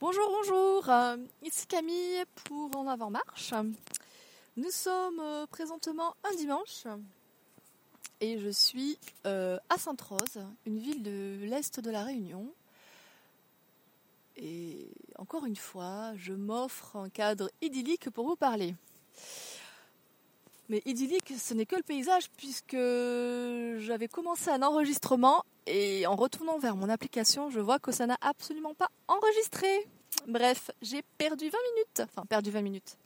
Bonjour, bonjour, euh, ici Camille pour En Avant Marche. Nous sommes euh, présentement un dimanche et je suis euh, à Sainte-Rose, une ville de l'Est de la Réunion. Et encore une fois, je m'offre un cadre idyllique pour vous parler. Mais idyllique, ce n'est que le paysage puisque j'avais commencé un enregistrement et en retournant vers mon application, je vois que ça n'a absolument pas enregistré. Bref, j'ai perdu 20 minutes. Enfin, perdu 20 minutes.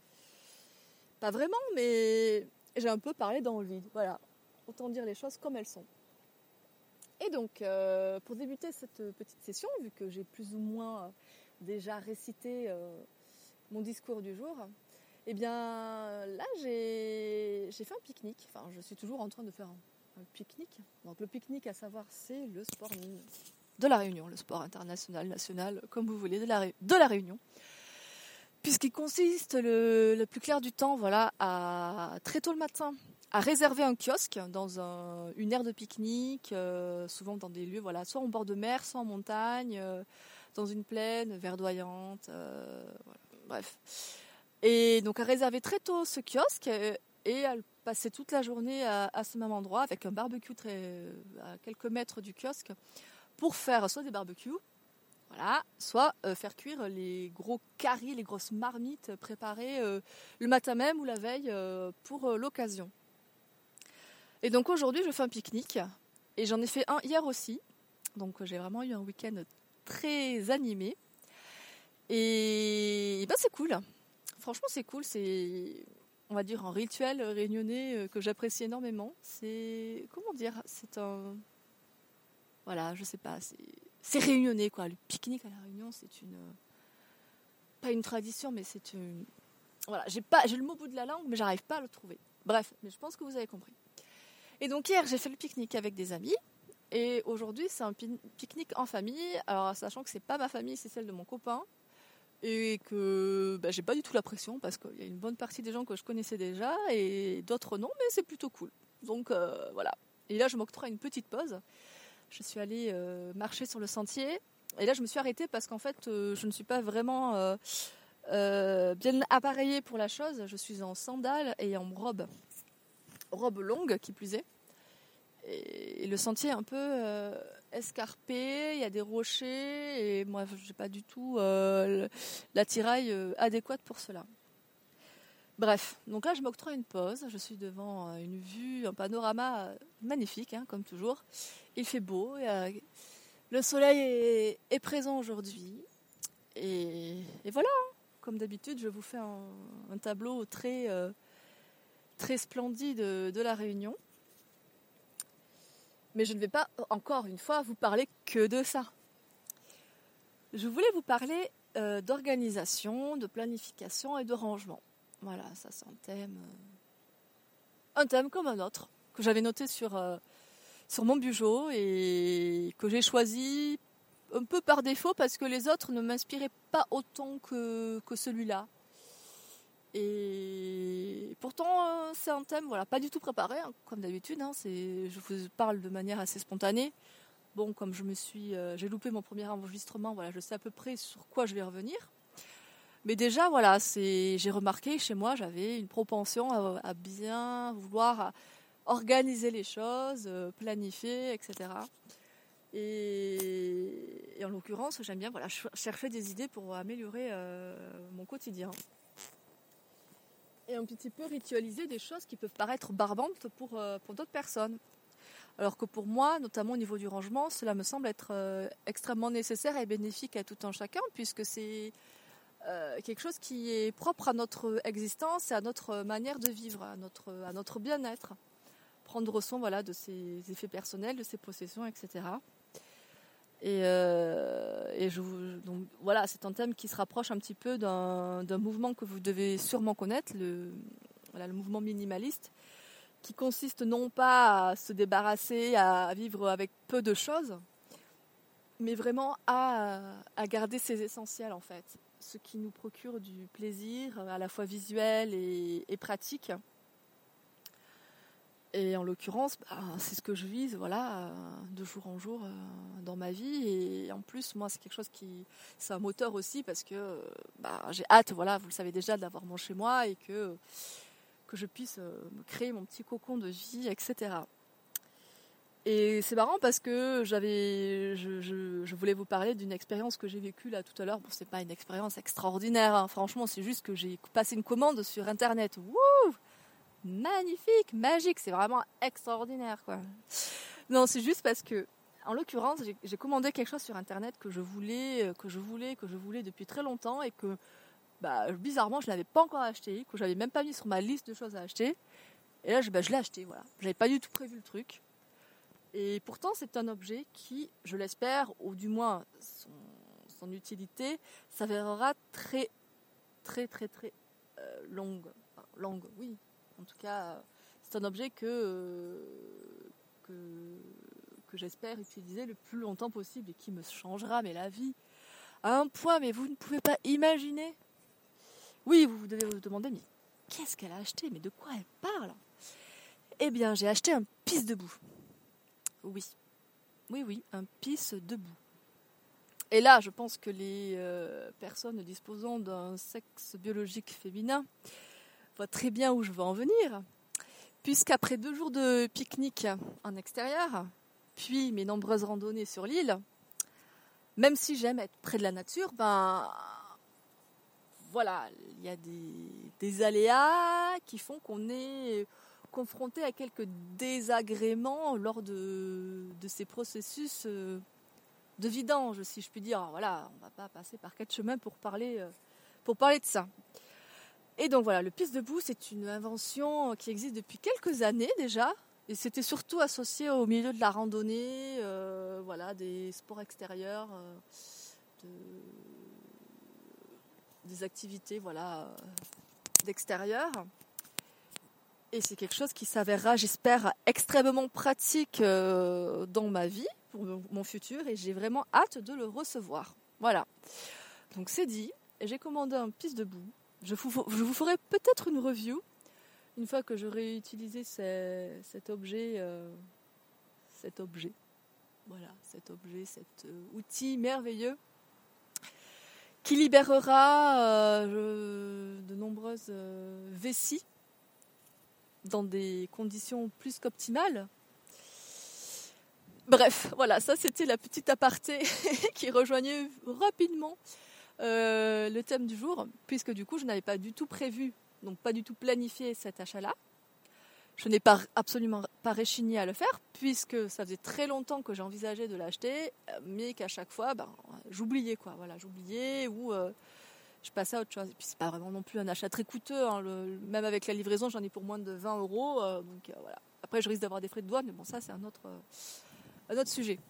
Pas vraiment, mais j'ai un peu parlé dans le vide. Voilà, autant dire les choses comme elles sont. Et donc, euh, pour débuter cette petite session, vu que j'ai plus ou moins déjà récité euh, mon discours du jour, eh bien, là, j'ai fait un pique-nique. Enfin, je suis toujours en train de faire un, pique-nique. Donc, le pique-nique, à savoir, c'est le sport de la Réunion, le sport international, national, comme vous voulez, de la, de la Réunion. Puisqu'il consiste le, plus clair du temps, voilà, à très tôt le matin, à réserver un kiosque dans une aire de pique-nique, euh, souvent dans des lieux, voilà, soit en bord de mer, soit en montagne, euh, dans une plaine verdoyante, euh, bref. Et donc à réserver très tôt ce kiosque et à passer toute la journée à, ce même endroit avec un barbecue très, à quelques mètres du kiosque pour faire soit des barbecues, voilà, soit euh, faire cuire les gros caries, les grosses marmites préparées euh, le matin même ou la veille euh, pour l'occasion. Et donc aujourd'hui, je fais un pique-nique et j'en ai fait un hier aussi. Donc j'ai vraiment eu un week-end très animé. Et, ben c'est cool franchement, c'est cool. On va dire, un rituel réunionnais euh, que j'apprécie énormément. C'est, comment dire, c'est un, voilà, je sais pas, c'est, réunionnais quoi. Le pique-nique à la Réunion, c'est une, pas une tradition, mais c'est une, voilà, j'ai pas, j'ai le mot au bout de la langue, mais j'arrive pas à le trouver. Bref, mais je pense que vous avez compris. Et donc hier, j'ai fait le pique-nique avec des amis. Et aujourd'hui, c'est un pique-nique en famille. Alors, sachant que c'est pas ma famille, c'est celle de mon copain et que bah, j'ai pas du tout la pression parce qu'il y a une bonne partie des gens que je connaissais déjà et d'autres non, mais c'est plutôt cool. Donc euh, voilà. Et là, je m'octroie une petite pause. Je suis allée euh, marcher sur le sentier et là, je me suis arrêtée parce qu'en fait, euh, je ne suis pas vraiment bien appareillée pour la chose. Je suis en sandales et en robe, robe longue qui plus est. Et, le sentier est un peu escarpé, il y a des rochers, et moi, je n'ai pas du tout euh, l'attirail euh, adéquate pour cela. Bref, donc là, je m'octroie une pause. Je suis devant euh, une vue, un panorama magnifique, hein, comme toujours. Il fait beau, le soleil est, présent aujourd'hui. Et, voilà, hein. comme d'habitude, je vous fais un, tableau très, très splendide de la Réunion. Mais je ne vais pas, encore une fois, vous parler que de ça. Je voulais vous parler euh, d'organisation, de planification et de rangement. Voilà, ça c'est un thème, euh, un thème comme un autre que j'avais noté sur, euh, sur mon bureau et que j'ai choisi un peu par défaut parce que les autres ne m'inspiraient pas autant que, que celui-là. Et pourtant, euh, c'est un thème, voilà, pas du tout préparé, hein, comme d'habitude. Hein, je vous parle de manière assez spontanée. Bon, comme je me suis, euh, j'ai loupé mon premier enregistrement, voilà, je sais à peu près sur quoi je vais revenir. Mais déjà, voilà, j'ai remarqué chez moi, j'avais une propension à, bien vouloir organiser les choses, euh, planifier, etc. Et, en l'occurrence, j'aime bien, voilà, chercher des idées pour améliorer mon quotidien et un petit peu ritualiser des choses qui peuvent paraître barbantes pour, euh, pour d'autres personnes. Alors que pour moi, notamment au niveau du rangement, cela me semble être euh, extrêmement nécessaire et bénéfique à tout un chacun, puisque c'est euh, quelque chose qui est propre à notre existence et à notre manière de vivre, à notre, à notre bien-être. Prendre soin voilà, de ses effets personnels, de ses possessions, etc. Euh, et, je, donc voilà, c'est un thème qui se rapproche un petit peu d'un mouvement que vous devez sûrement connaître, le, mouvement minimaliste, qui consiste non pas à se débarrasser, à vivre avec peu de choses, mais vraiment à, garder ses essentiels en fait, ce qui nous procure du plaisir à la fois visuel et pratique. Et en l'occurrence, bah, c'est ce que je vise, voilà, de jour en jour dans ma vie. Et en plus, moi, c'est quelque chose qui, c'est un moteur aussi parce que bah, j'ai hâte, voilà, vous le savez déjà, d'avoir mon chez moi et que que je puisse créer mon petit cocon de vie, etc. Et c'est marrant parce que j'avais, je, voulais vous parler d'une expérience que j'ai vécue là tout à l'heure. Bon, c'est pas une expérience extraordinaire, hein. franchement, c'est juste que j'ai passé une commande sur internet. Wouh Magnifique, magique, c'est vraiment extraordinaire quoi. Non, c'est juste parce que, en l'occurrence, j'ai commandé quelque chose sur internet que je voulais, euh, que je voulais, que je voulais depuis très longtemps et que, bah, bizarrement, je l'avais pas encore acheté, que j'avais même pas mis sur ma liste de choses à acheter. Et là, je, bah, je l'ai acheté, voilà. J'avais pas du tout prévu le truc. Et pourtant, c'est un objet qui, je l'espère, ou du moins son, utilité, s'avérera très, très, très, très euh, longue. longue, oui. En tout cas, c'est un objet que, que, j'espère utiliser le plus longtemps possible et qui me changera mais la vie à un point, mais vous ne pouvez pas imaginer. Oui, vous devez vous demander, mais qu'est-ce qu'elle a acheté? Mais de quoi elle parle? Eh bien, j'ai acheté un pisse debout. Oui. Oui, oui, un pisse debout. Et là, je pense que les euh, personnes disposant d'un sexe biologique féminin voient très bien où je veux en venir. Puisqu'après deux jours de pique-nique en extérieur, puis mes nombreuses randonnées sur l'île, même si j'aime être près de la nature, ben voilà, il y a des, aléas qui font qu'on est confronté à quelques désagréments lors de, ces processus euh, de vidange, si je puis dire. voilà, on va pas passer par quatre chemins pour parler, euh, pour parler de ça. Et donc voilà, le piste debout, c'est une invention qui existe depuis quelques années déjà. Et c'était surtout associé au milieu de la randonnée, euh, voilà, des sports extérieurs, des activités voilà, d'extérieur. Et c'est quelque chose qui s'avérera, j'espère, extrêmement pratique euh, dans ma vie, pour mon futur, et j'ai vraiment hâte de le recevoir. Voilà. Donc c'est dit, j'ai commandé un piste de boue. Je vous, ferai peut-être une review une fois que j'aurai utilisé cet objet, euh, cet objet, voilà, cet objet, cet euh, outil merveilleux qui libérera de nombreuses vessies dans des conditions plus qu'optimales. Bref, voilà, ça c'était la petite aparté qui rejoignait rapidement euh, le thème du jour, puisque du coup je n'avais pas du tout prévu, donc pas du tout planifié cet achat-là. Je n'ai pas absolument pas réchigné à le faire, puisque ça faisait très longtemps que j'envisageais de l'acheter, mais qu'à chaque fois, ben, j'oubliais quoi, voilà, j'oubliais ou euh, je passais à autre chose. Et puis c'est pas vraiment non plus un achat très coûteux. Hein. même avec la livraison, j'en ai pour moins de 20 euros. Euh, donc voilà. Après, je risque d'avoir des frais de douane, mais bon, ça c'est un autre, un autre sujet.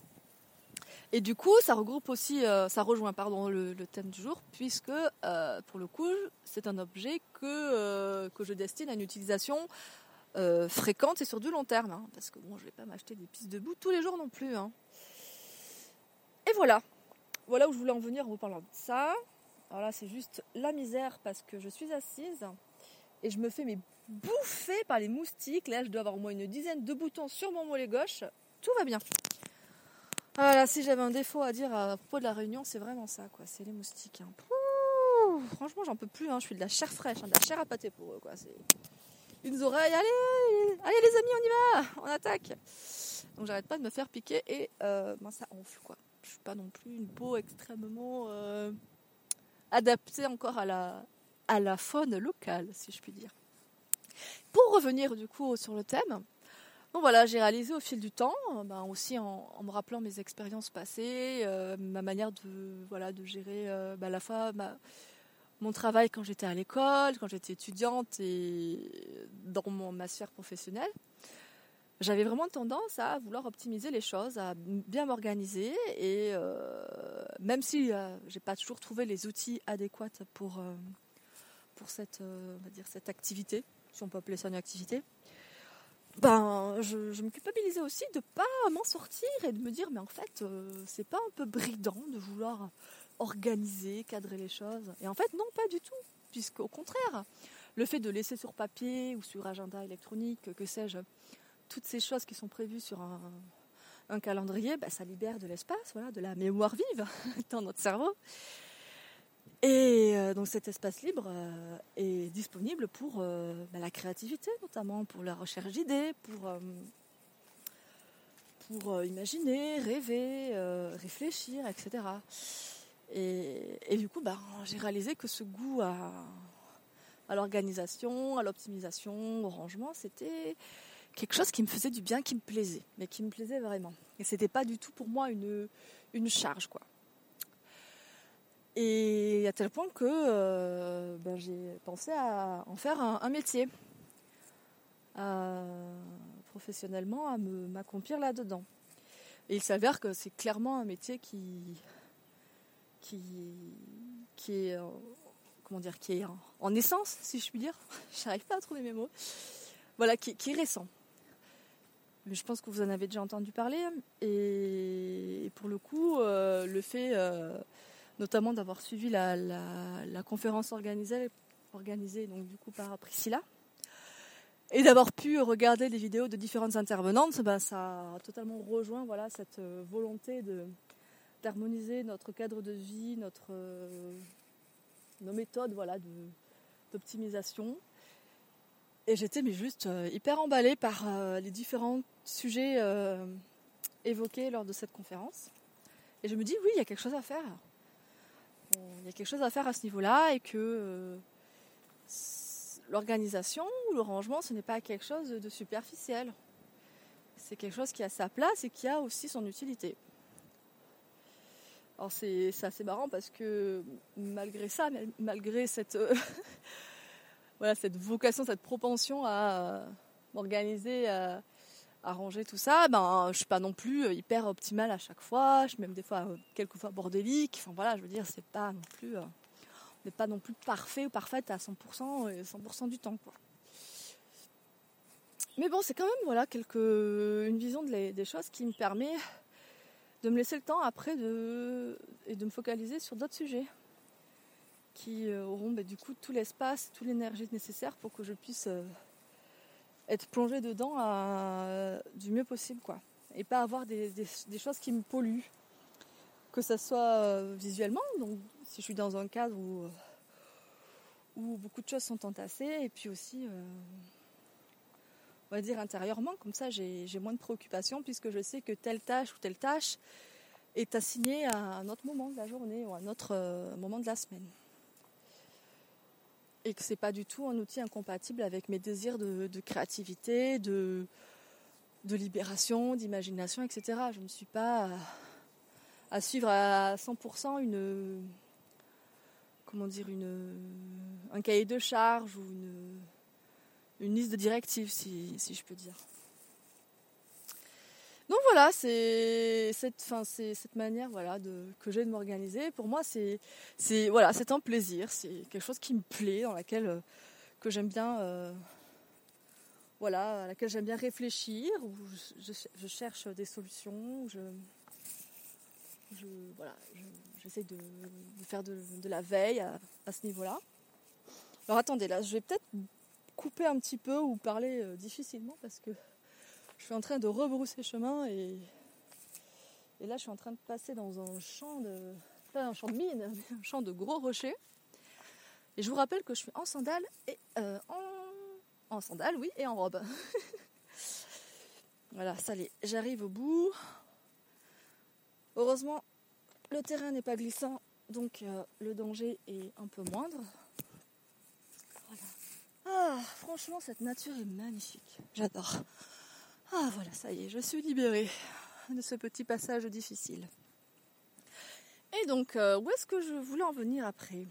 Et du coup, ça regroupe aussi, ça rejoint pardon le, thème du jour, puisque pour le coup, c'est un objet que que je destine à une utilisation fréquente et sur du long terme, hein. parce que bon, je vais pas m'acheter des pistes de bout tous les jours non plus. Hein. Et voilà, voilà où je voulais en venir en vous parlant de ça. Alors là, c'est juste la misère parce que je suis assise et je me fais mes bouffer par les moustiques. Là, je dois avoir au moins une dizaine de boutons sur mon mollet gauche. Tout va bien. Voilà, si j'avais un défaut à dire à propos de la réunion, c'est vraiment ça, quoi. C'est les moustiques. Hein. franchement, j'en peux plus. Hein. Je suis de la chair fraîche, hein, de la chair à pâté pour eux, quoi. C'est une oreilles. Allez, allez les amis, on y va, on attaque. Donc j'arrête pas de me faire piquer et euh, ben, ça enfle, quoi. Je suis pas non plus une peau extrêmement euh, adapté encore à la, à la faune locale, si je puis dire. Pour revenir du coup sur le thème, voilà, j'ai réalisé au fil du temps, ben aussi en, me rappelant mes expériences passées, euh, ma manière de voilà de gérer euh, ben, à la fois mon travail quand j'étais à l'école, quand j'étais étudiante et dans mon, ma sphère professionnelle j'avais vraiment tendance à vouloir optimiser les choses, à bien m'organiser et euh, même si euh, j'ai pas toujours trouvé les outils adéquats pour euh, pour cette on va dire cette activité, si on peut appeler ça une activité, ben je, me culpabilisais aussi de pas m'en sortir et de me dire mais en fait c'est pas un peu bridant de vouloir organiser, cadrer les choses et en fait non pas du tout puisqu'au contraire le fait de laisser sur papier ou sur agenda électronique que sais-je toutes ces choses qui sont prévues sur un, calendrier, bah, ça libère de l'espace, voilà, de la mémoire vive dans notre cerveau. Et euh, donc cet espace libre euh, est disponible pour euh, bah, la créativité, notamment pour la recherche d'idées, pour, pour imaginer, rêver, réfléchir, etc. Et, du coup, bah, j'ai réalisé que ce goût à, à l'organisation, à l'optimisation, au rangement, c'était quelque chose qui me faisait du bien, qui me plaisait, mais qui me plaisait vraiment. Et c'était pas du tout pour moi une, une charge, quoi. Et à tel point que euh, ben, j'ai pensé à en faire un, métier, professionnellement, à m'accomplir là-dedans. Et il s'avère que c'est clairement un métier qui, est, comment dire, qui est en, essence, si je puis dire. J'arrive pas à trouver mes mots. Voilà, qui, est récent. Mais je pense que vous en avez déjà entendu parler. Et, pour le coup, euh, le fait euh, notamment d'avoir suivi la, conférence organisée, organisée donc du coup par Priscilla et d'avoir pu regarder les vidéos de différentes intervenantes, ben, ça a totalement rejoint voilà, cette euh, volonté d'harmoniser notre cadre de vie, notre, euh, nos méthodes voilà, d'optimisation. Et j'étais juste euh, hyper emballée par les différents sujets évoqués lors de cette conférence. Et je me dis, oui, il y a quelque chose à faire il y a quelque chose à faire à ce niveau-là et que euh, l'organisation ou le rangement, ce n'est pas quelque chose de superficiel. C'est quelque chose qui a sa place et qui a aussi son utilité. Alors c'est assez marrant parce que malgré ça, malgré cette, euh, voilà, cette vocation, cette propension à m'organiser, arranger tout ça, ben je suis pas non plus euh, hyper optimale à chaque fois, je suis même des fois euh, quelquefois bordélique. Enfin voilà, je veux dire, c'est pas non plus, euh, on n'est pas non plus parfait ou parfaite à 100% 100% du temps quoi. Mais bon, c'est quand même voilà une vision des choses qui me permet de me laisser le temps après de et de me focaliser sur d'autres sujets qui auront ben, du coup tout l'espace, toute l'énergie nécessaire pour que je puisse être plongé dedans du mieux possible, quoi. Et pas avoir des, choses qui me polluent. Que ce soit euh, visuellement, donc si je suis dans un cadre où, euh, beaucoup de choses sont entassées, et puis aussi, euh, on va dire intérieurement, comme ça j'ai moins de préoccupations puisque je sais que telle tâche ou telle tâche est assignée à un autre moment de la journée ou à un autre moment de la semaine et que c'est pas du tout un outil incompatible avec mes désirs de, créativité, de, libération, d'imagination, etc. Je ne suis pas à, suivre à 100% une comment dire une un cahier de charge ou une, liste de directives si je peux dire. Donc voilà, c'est cette, manière voilà, que j'ai de m'organiser. Pour moi, c'est, voilà, c'est un plaisir, c'est quelque chose qui me plaît, dans laquelle euh, que j'aime bien, euh, voilà, à laquelle j'aime bien réfléchir, où je, cherche des solutions, je, je voilà, j'essaie de, faire de, la veille à, à ce niveau-là. Alors attendez, là, je vais peut-être couper un petit peu ou parler euh, difficilement parce que je suis en train de rebrousser chemin et, et là je suis en train de passer dans un champ de. pas un champ de mine, mais un champ de gros rochers. Et je vous rappelle que je suis en sandales et euh, en, en sandales, oui, et en robe. voilà, ça y j'arrive au bout. Heureusement, le terrain n'est pas glissant, donc euh, le danger est un peu moindre. Ah, franchement, cette nature est magnifique. J'adore. Ah voilà, ça y est, je suis libérée de ce petit passage difficile. Et donc, euh, où est-ce que je voulais en venir après?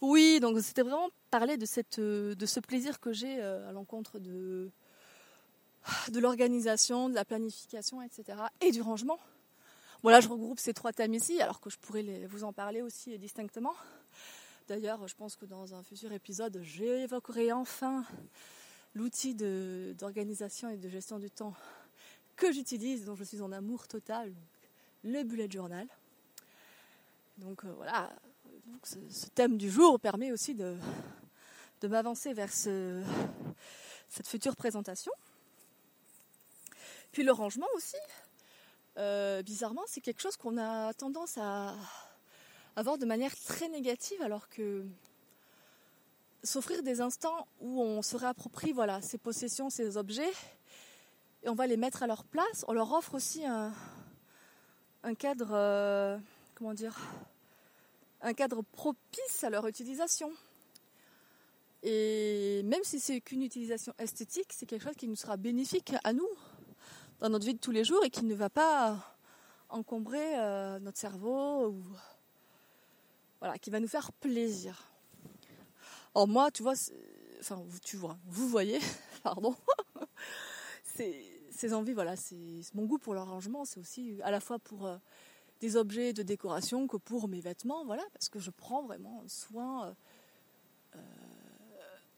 Oui, donc c'était vraiment parler de, de ce plaisir que j'ai euh, à l'encontre de, de l'organisation, de la planification, etc. Et du rangement. Voilà, je regroupe ces trois thèmes ici, alors que je pourrais vous en parler aussi distinctement. D'ailleurs, je pense que dans un futur épisode, j'évoquerai enfin l'outil d'organisation et de gestion du temps que j'utilise, dont je suis en amour total, le bullet journal. Donc euh, voilà, ce, thème du jour permet aussi de, m'avancer vers cette future présentation. Puis le rangement aussi, euh, bizarrement, c'est quelque chose qu'on a tendance à avoir de manière très négative, alors que s'offrir des instants où on se réapproprie voilà, ses possessions, ses objets, et on va les mettre à leur place, on leur offre aussi un, un cadre, euh, comment dire, un cadre propice à leur utilisation. Et même si c'est qu'une utilisation esthétique, c'est quelque chose qui nous sera bénéfique à nous dans notre vie de tous les jours et qui ne va pas encombrer euh, notre cerveau ou voilà, qui va nous faire plaisir. Or moi, tu vois, enfin tu vois, vous voyez, pardon, ces envies, voilà, c'est mon goût pour l'arrangement, c'est aussi à la fois pour euh, des objets de décoration que pour mes vêtements, voilà, parce que je prends vraiment soin. Euh,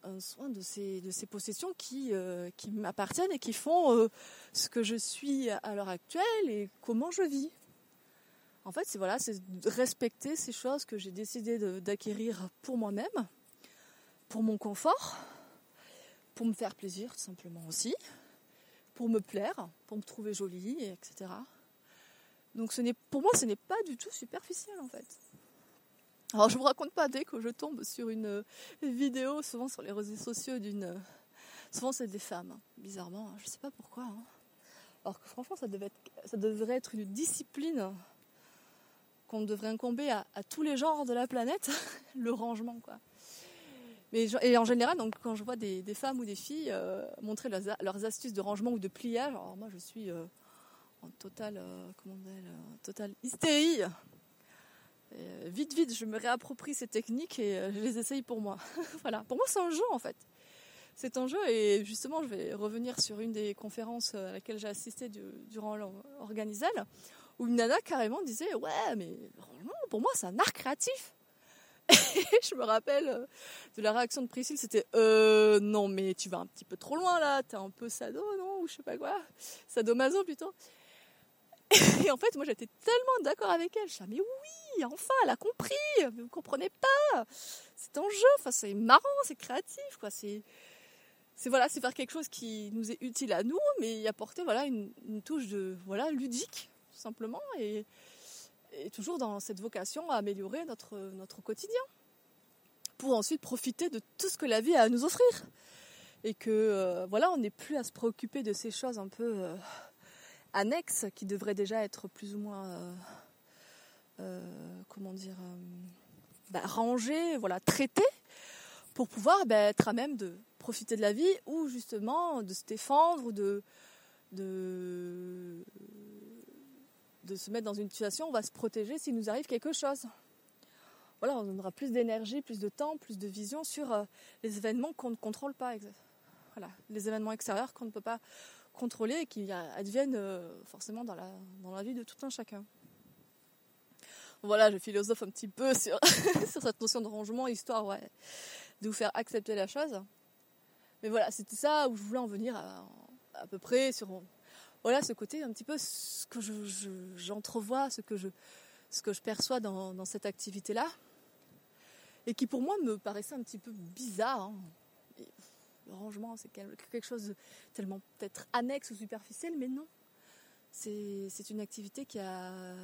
un soin de ces, de ces possessions qui, euh, qui m'appartiennent et qui font euh, ce que je suis à l'heure actuelle et comment je vis. En fait, c'est voilà, c'est respecter ces choses que j'ai décidé d'acquérir pour moi-même, pour mon confort, pour me faire plaisir tout simplement aussi, pour me plaire, pour me trouver jolie, etc. Donc pour moi, ce n'est pas du tout superficiel en fait. Alors je vous raconte pas dès que je tombe sur une euh, vidéo, souvent sur les réseaux sociaux d'une, euh, souvent c'est des femmes, hein, bizarrement, hein, je sais pas pourquoi. Hein. Alors que franchement ça devrait être une discipline qu'on devrait incomber à, tous les genres de la planète, le rangement quoi. Et en général, donc, quand je vois des, femmes ou des filles euh, montrer leurs, astuces de rangement ou de pliage, alors moi je suis en totale, comment on hystérie euh, vite, vite, je me réapproprie ces techniques et euh, je les essaye pour moi. voilà. Pour moi, c'est un jeu en fait. C'est un jeu et justement, je vais revenir sur une des conférences euh, à laquelle j'ai assisté durant l'organisal où une nana carrément disait Ouais, mais pour moi, c'est un art créatif. Je me rappelle de la réaction de Priscille c'était euh, non, mais tu vas un petit peu trop loin là, t'es un peu sado, non? Ou je sais pas quoi. Sadomaso plutôt. Et en fait, moi j'étais tellement d'accord avec elle. Je mais oui, enfin, elle a compris, vous comprenez pas, c'est un jeu, enfin, c'est marrant, c'est créatif, quoi, c'est, voilà, c'est faire quelque chose qui nous est utile à nous, mais y apporter voilà une, touche de voilà ludique, tout simplement, et, toujours dans cette vocation à améliorer notre, notre quotidien, pour ensuite profiter de tout ce que la vie a à nous offrir, et que euh, voilà, on n'est plus à se préoccuper de ces choses un peu euh, annexes qui devraient déjà être plus ou moins euh, comment dire, bah, ranger, voilà, traiter, pour pouvoir bah, être à même de profiter de la vie ou justement de se défendre ou de, de se mettre dans une situation où on va se protéger s'il nous arrive quelque chose. Voilà, on donnera plus d'énergie, plus de temps, plus de vision sur euh, les événements qu'on ne contrôle pas. Voilà, les événements extérieurs qu'on ne peut pas contrôler et qui adviennent forcément dans la, vie de tout un chacun. Voilà, je philosophe un petit peu sur, cette notion de rangement, histoire de vous faire accepter la chose. Mais voilà, c'était ça où je voulais en venir à, peu près sur voilà ce côté un petit peu ce que j'entrevois, ce que je perçois dans, cette activité-là, et qui pour moi me paraissait un petit peu bizarre. Hein. le rangement, c'est quelque chose de tellement peut-être annexe ou superficiel, mais non. C'est une activité qui a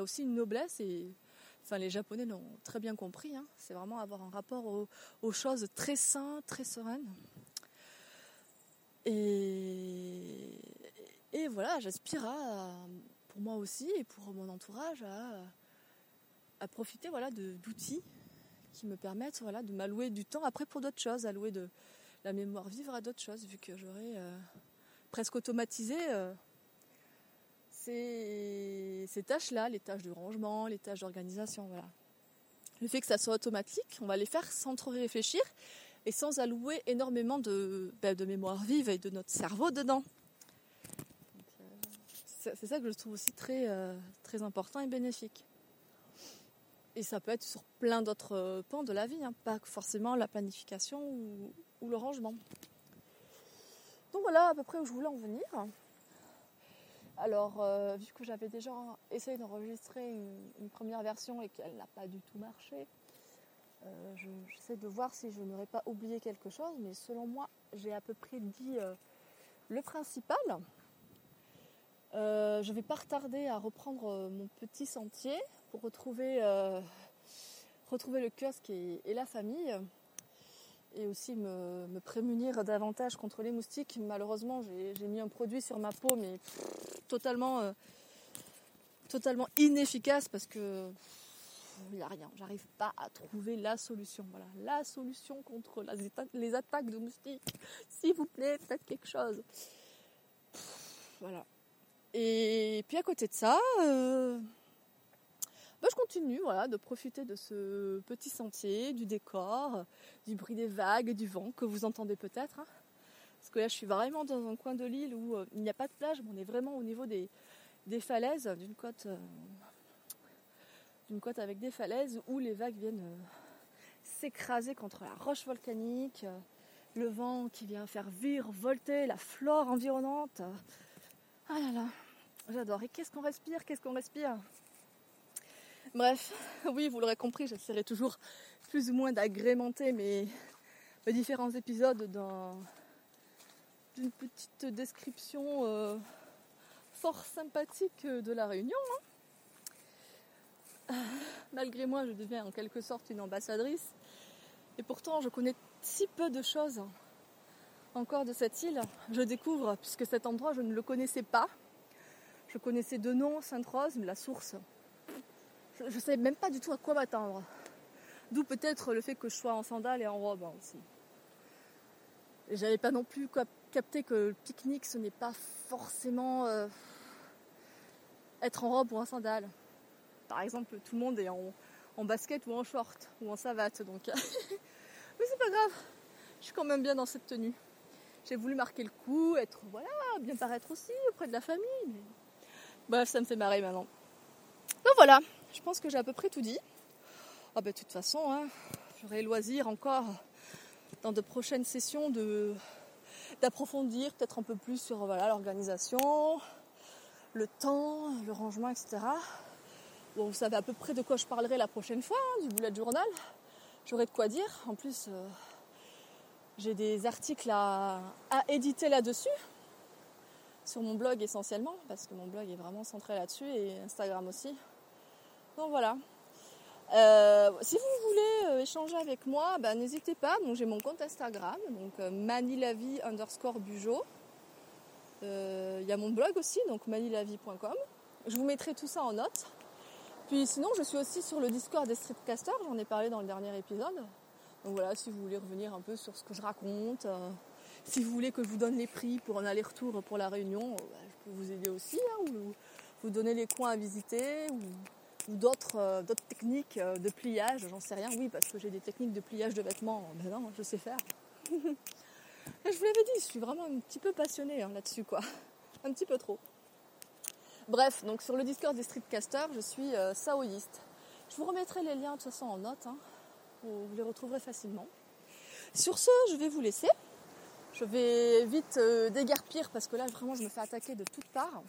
aussi une noblesse et enfin les Japonais l'ont très bien compris. Hein. C'est vraiment avoir un rapport aux, choses très sain, très serein. Et, et voilà, j'aspire à, pour moi aussi et pour mon entourage à, profiter voilà, d'outils qui me permettent voilà, de m'allouer du temps après pour d'autres choses, allouer de la mémoire vivre à d'autres choses, vu que j'aurais euh, presque automatisé euh, ces, tâches-là, les tâches de rangement, les tâches d'organisation, voilà. Le fait que ça soit automatique, on va les faire sans trop réfléchir et sans allouer énormément de, ben, de mémoire vive et de notre cerveau dedans. C'est ça que je trouve aussi très, euh, très important et bénéfique. Et ça peut être sur plein d'autres euh, pans de la vie, hein, pas forcément la planification ou, le rangement. Donc voilà à peu près où je voulais en venir. Alors, euh, vu que j'avais déjà essayé d'enregistrer une, première version et qu'elle n'a pas du tout marché, j'essaie de voir si je n'aurais pas oublié quelque chose, mais selon moi, j'ai à peu près dit le principal. Euh, je vais pas retarder à reprendre euh, mon petit sentier pour retrouver, euh, le kiosque et, la famille et aussi me, prémunir davantage contre les moustiques. Malheureusement, j'ai mis un produit sur ma peau, mais totalement, euh, totalement inefficace parce que il n'y a rien. J'arrive pas à trouver la solution. Voilà, la solution contre les attaques de moustiques. S'il vous plaît, faites quelque chose. Voilà. Et puis à côté de ça, euh, bah, je continue voilà, de profiter de ce petit sentier, du décor, du bruit des vagues, du vent que vous entendez peut-être. hein. Parce que là, je suis vraiment dans un coin de l'île où euh, il n'y a pas de plage, mais on est vraiment au niveau des, falaises, d'une côte, euh, côte avec des falaises où les vagues viennent s'écraser contre la roche volcanique, le vent qui vient faire virevolter la flore environnante. Ah là là, j'adore. Et qu'est-ce qu'on respire Qu'est-ce qu'on respire? Bref, oui, vous l'aurez compris, j'essaierai toujours plus ou moins d'agrémenter mes, différents épisodes d'un- d'une petite description euh, fort sympathique de la Réunion. hein. Malgré moi, je deviens en quelque sorte une ambassadrice. Et pourtant, je connais si peu de choses encore de cette île. Je découvre, puisque cet endroit, je ne le connaissais pas. Je connaissais de nom Sainte-Rose, mais la source, je ne savais même pas du tout à quoi m'attendre. D'où peut-être le fait que je sois en sandales et en robe hein, aussi. Et j'avais pas non plus cap- capté que le pique-nique, ce n'est pas forcément euh, être en robe ou en sandales. Par exemple, tout le monde est en, basket ou en short ou en savate. Donc... Mais c'est pas grave, je suis quand même bien dans cette tenue. J'ai voulu marquer le coup, être voilà, bien paraître aussi auprès de la famille. Bref, ça me fait marrer maintenant. Donc voilà, je pense que j'ai à peu près tout dit. Ah ben, de toute façon, hein, j'aurai loisir encore dans de prochaines sessions de d'approfondir peut-être un peu plus sur voilà l'organisation, le temps, le rangement, etc. Bon, vous savez à peu près de quoi je parlerai la prochaine fois, hein, du bullet journal. J'aurai de quoi dire. En plus, euh, j'ai des articles à, à éditer là-dessus, sur mon blog essentiellement, parce que mon blog est vraiment centré là-dessus et Instagram aussi. Donc voilà. Euh, si vous voulez euh, échanger avec moi, bah, n'hésitez pas. Donc j'ai mon compte Instagram, donc euh, underscore bujo. Euh, Il y a mon blog aussi, donc manilavie.com. Je vous mettrai tout ça en note. Puis sinon, je suis aussi sur le Discord des streetcasters. J'en ai parlé dans le dernier épisode. Donc voilà, si vous voulez revenir un peu sur ce que je raconte, euh, si vous voulez que je vous donne les prix pour un aller-retour pour la Réunion, euh, bah, je peux vous aider aussi, hein, ou vous donner les coins à visiter, ou euh, d'autres techniques euh, de pliage, j'en sais rien. Oui, parce que j'ai des techniques de pliage de vêtements. Ben non, je sais faire. Je vous l'avais dit, je suis vraiment un petit peu passionnée hein, là-dessus, quoi. Un petit peu trop. Bref, donc sur le Discord des streetcasters, je suis saoïste. Je vous remettrai les liens de toute façon en note. hein. vous les retrouverez facilement. Sur ce, je vais vous laisser. Je vais vite euh, déguerpir parce que là, vraiment, je me fais attaquer de toutes parts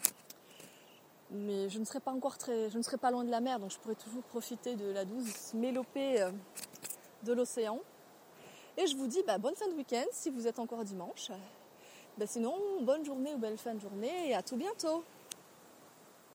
mais je ne serai pas encore très, je ne serai pas loin de la mer, donc je pourrai toujours profiter de la douce mélopée euh, de l'océan. Et je vous dis bah, bonne fin de week-end si vous êtes encore dimanche. Bah, sinon, bonne journée ou belle fin de journée et à tout bientôt.